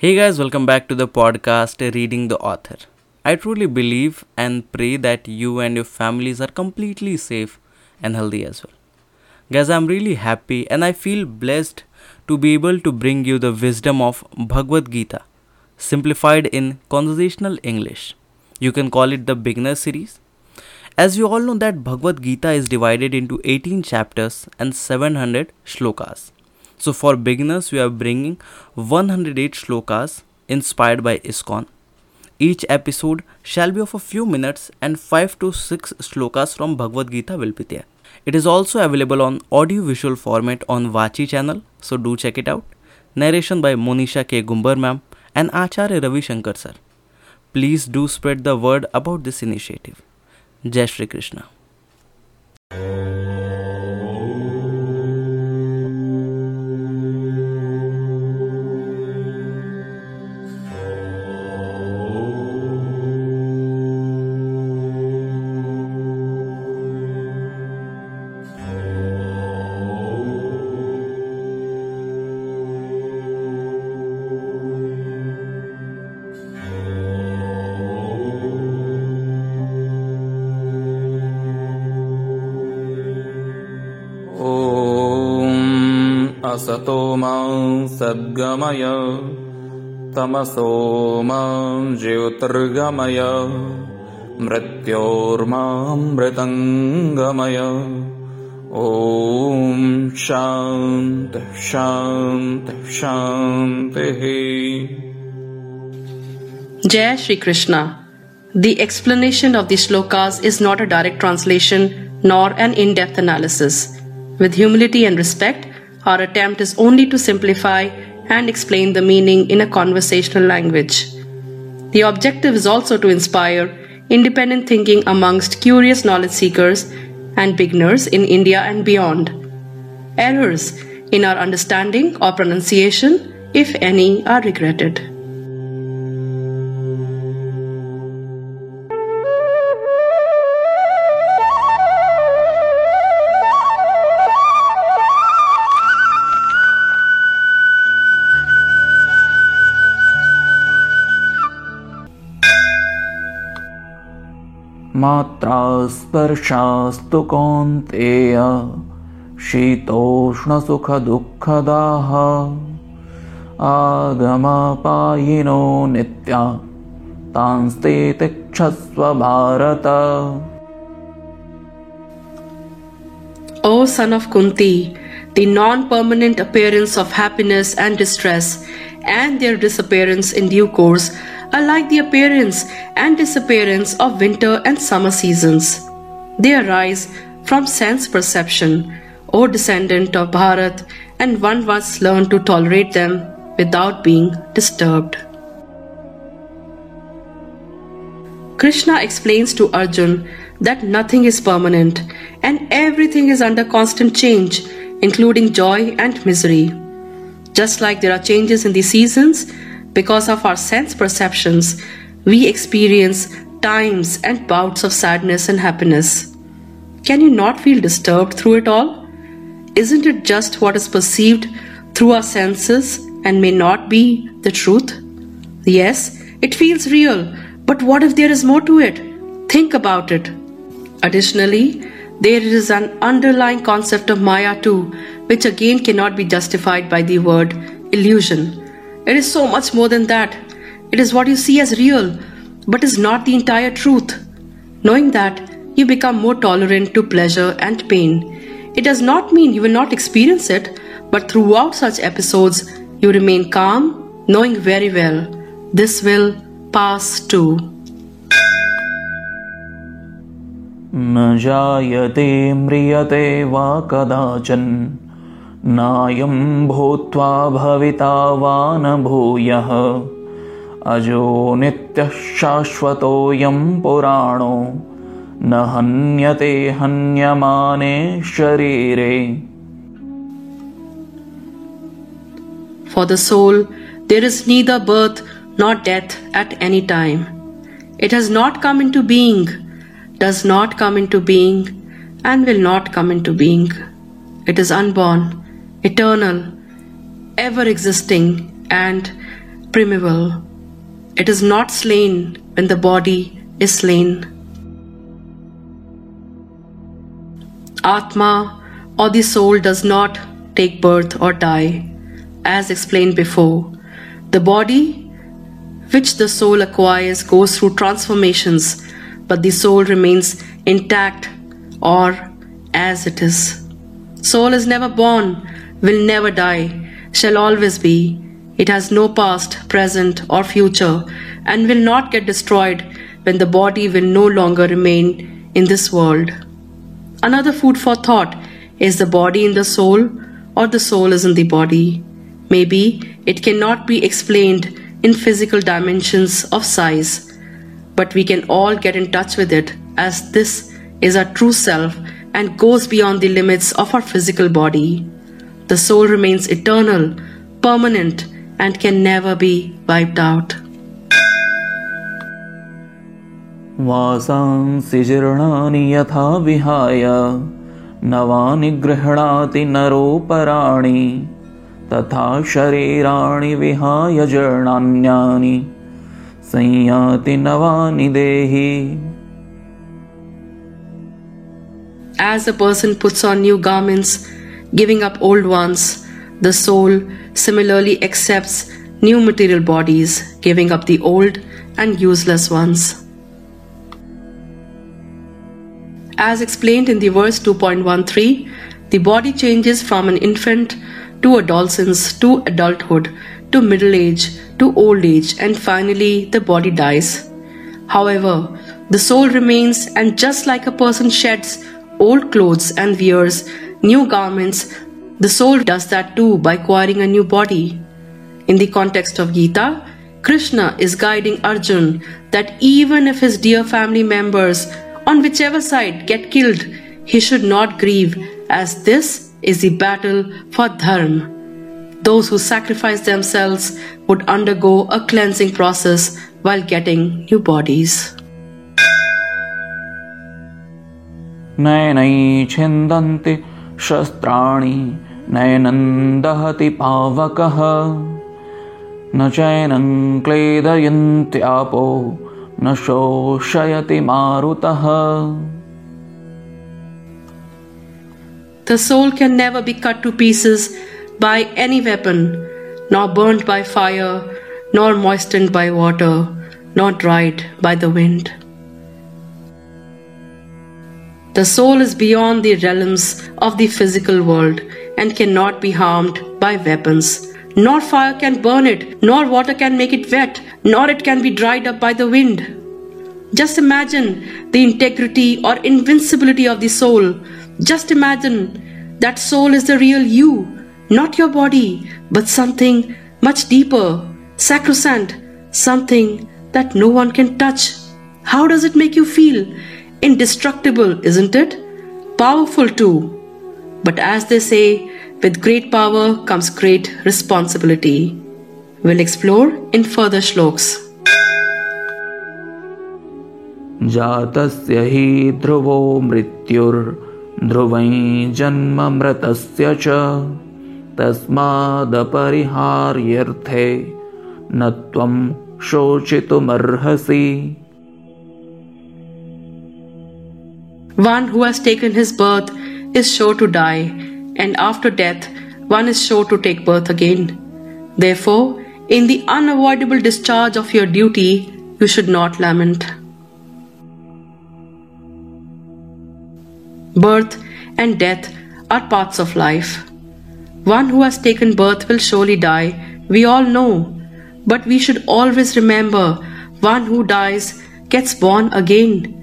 Hey guys, welcome back to the podcast Reading the Author. I truly believe and pray that you and your families are completely safe and healthy as well. Guys, I'm really happy and I feel blessed to be able to bring you the wisdom of Bhagavad Gita, simplified in conversational English. You can call it the beginner series. As you all know that Bhagavad Gita is divided into 18 chapters and 700 shlokas. So for beginners, we are bringing 108 shlokas inspired by ISKCON. Each episode shall be of a few minutes and 5 to 6 shlokas from Bhagavad Gita will be there. It is also available on audio visual format on Vachi channel, so do check it out. Narration by Monisha K. Gumbar ma'am and Acharya Ravi Shankar sir. Please do spread the word about this initiative. Jai Shri Krishna. ॐ असतो मां सद्गमय तमसो मां ज्योतिर्गमय मृत्योर्मामृतङ्गमय ॐ शान्तिः शान्तिः शान्तिः Jai Shri Krishna. The explanation of the shlokas is not a direct translation nor an in depth analysis. With humility and respect, our attempt is only to simplify and explain the meaning in a conversational language. The objective is also to inspire independent thinking amongst curious knowledge seekers and beginners in India and beyond. Errors in our understanding or pronunciation, if any, are regretted. मात्रा स्पर्शास्तु कौन्तेय शीतोष्णसुखदुःखदाः आगमपायिनो नित्या तांस्ते तिक्षस्व Bharat. Of happiness and distress and their disappearance in due course are like the appearance and disappearance of winter and summer seasons. They arise from sense perception, O descendant of Bharat, and one must learn to tolerate them without being disturbed. Krishna explains to Arjun that nothing is permanent and everything is under constant change, including joy and misery. Just like there are changes in the seasons, because of our sense perceptions, we experience times and bouts of sadness and happiness. Can you not feel disturbed through it all? Isn't it just what is perceived through our senses and may not be the truth? Yes, it feels real, but what if there is more to it? Think about it. Additionally, there is an underlying concept of Maya too, which again cannot be justified by the word illusion. It is so much more than that. It is what you see as real, but is not the entire truth. Knowing that, you become more tolerant to pleasure and pain. It does not mean you will not experience it, but throughout such episodes, you remain calm, knowing very well this will pass too. न जायते म्रियते वा कदाचन् नायं भूत्वा भविता वा भूयः अजो नित्यः शाश्वतोऽयं पुराणो न हन्यते हन्यमाने शरीरे For the soul, there is neither birth nor death at any time. It has not come into being, does not come into being, and will not come into being. It is unborn, eternal, ever existing, and primeval. It is not slain when the body is slain. Atma or the soul does not take birth or die, as explained before. The body which the soul acquires goes through transformations, but the soul remains intact or as it is. Soul is never born, will never die, shall always be. It has no past, present, or future, and will not get destroyed when the body will no longer remain in this world. Another food for thought is the body in the soul, or the soul is in the body. Maybe it cannot be explained in physical dimensions of size, but we can all get in touch with it as this is our true self and goes beyond the limits of our physical body The soul remains eternal, permanent, and can never be wiped out. वासांसि जीर्णानि यथा विहाय नवानि गृह्णाति नरोपराणि तथा शरीराणि विहाय जीर्णान्यानि संयाति नवानि देहि As a person puts on new garments, giving up old ones, the soul similarly accepts new material bodies, giving up the old and useless ones. As explained in the verse 2.13, the body changes from an infant to adolescence to adulthood to middle age to old age and finally the body dies. However, the soul remains and just like a person sheds old clothes and wears new garments, the soul does that too by acquiring a new body. In the context of Gita, Krishna is guiding Arjun that even if his dear family members on whichever side get killed, he should not grieve as this is the battle for dharma. Those who sacrifice themselves would undergo a cleansing process while getting new bodies. नयनै छिन्दन्ति शस्त्राणि नयनं दहति पावकः न चैनं क्लेदयन्त्यापो न शोषयति मारुतः The soul can never be cut to pieces by any weapon, nor burnt by fire, nor moistened by water, nor dried by the wind. The soul is beyond the realms of the physical world and cannot be harmed by weapons. Nor fire can burn it, nor water can make it wet, nor it can be dried up by the wind. Just imagine the integrity or invincibility of the soul. Just imagine that soul is the real you, not your body, but something much deeper, sacrosanct, something that no one can touch. How does it make you feel? Indestructible, isn't it? Powerful too. But as they say, with great power comes great responsibility. We'll explore in further shloks. जातस्य हि ध्रुवो मृत्युर्ध्रुवै जन्ममृतस्य च तस्मादपरिहार्यर्थे न त्वं शोचितुमर्हसि One who has taken his birth is sure to die, and after death, one is sure to take birth again. Therefore, in the unavoidable discharge of your duty, you should not lament. Birth and death are parts of life. One who has taken birth will surely die, we all know. But we should always remember one who dies gets born again.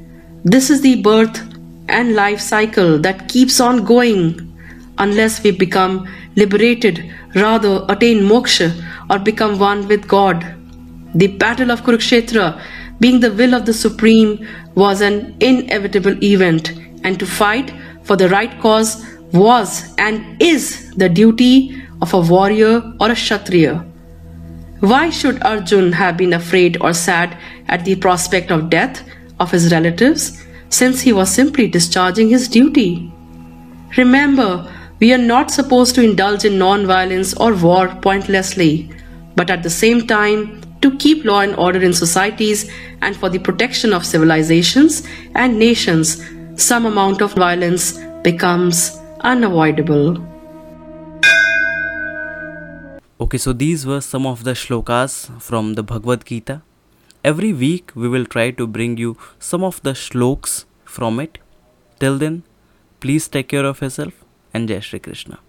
This is the birth and life cycle that keeps on going unless we become liberated, rather attain moksha or become one with God. The battle of Kurukshetra, being the will of the Supreme, was an inevitable event, and to fight for the right cause was and is the duty of a warrior or a Kshatriya. Why should Arjun have been afraid or sad at the prospect of death of his relatives, since he was simply discharging his duty? Remember, we are not supposed to indulge in non violence or war pointlessly. but at the same time, to keep law and order in societies and for the protection of civilizations and nations, some amount of violence becomes unavoidable. Okay, so these were some of the shlokas from the Bhagavad Gita. Every week we will try to bring you some of the shloks from it. Till then, please take care of yourself and Jai Shri Krishna.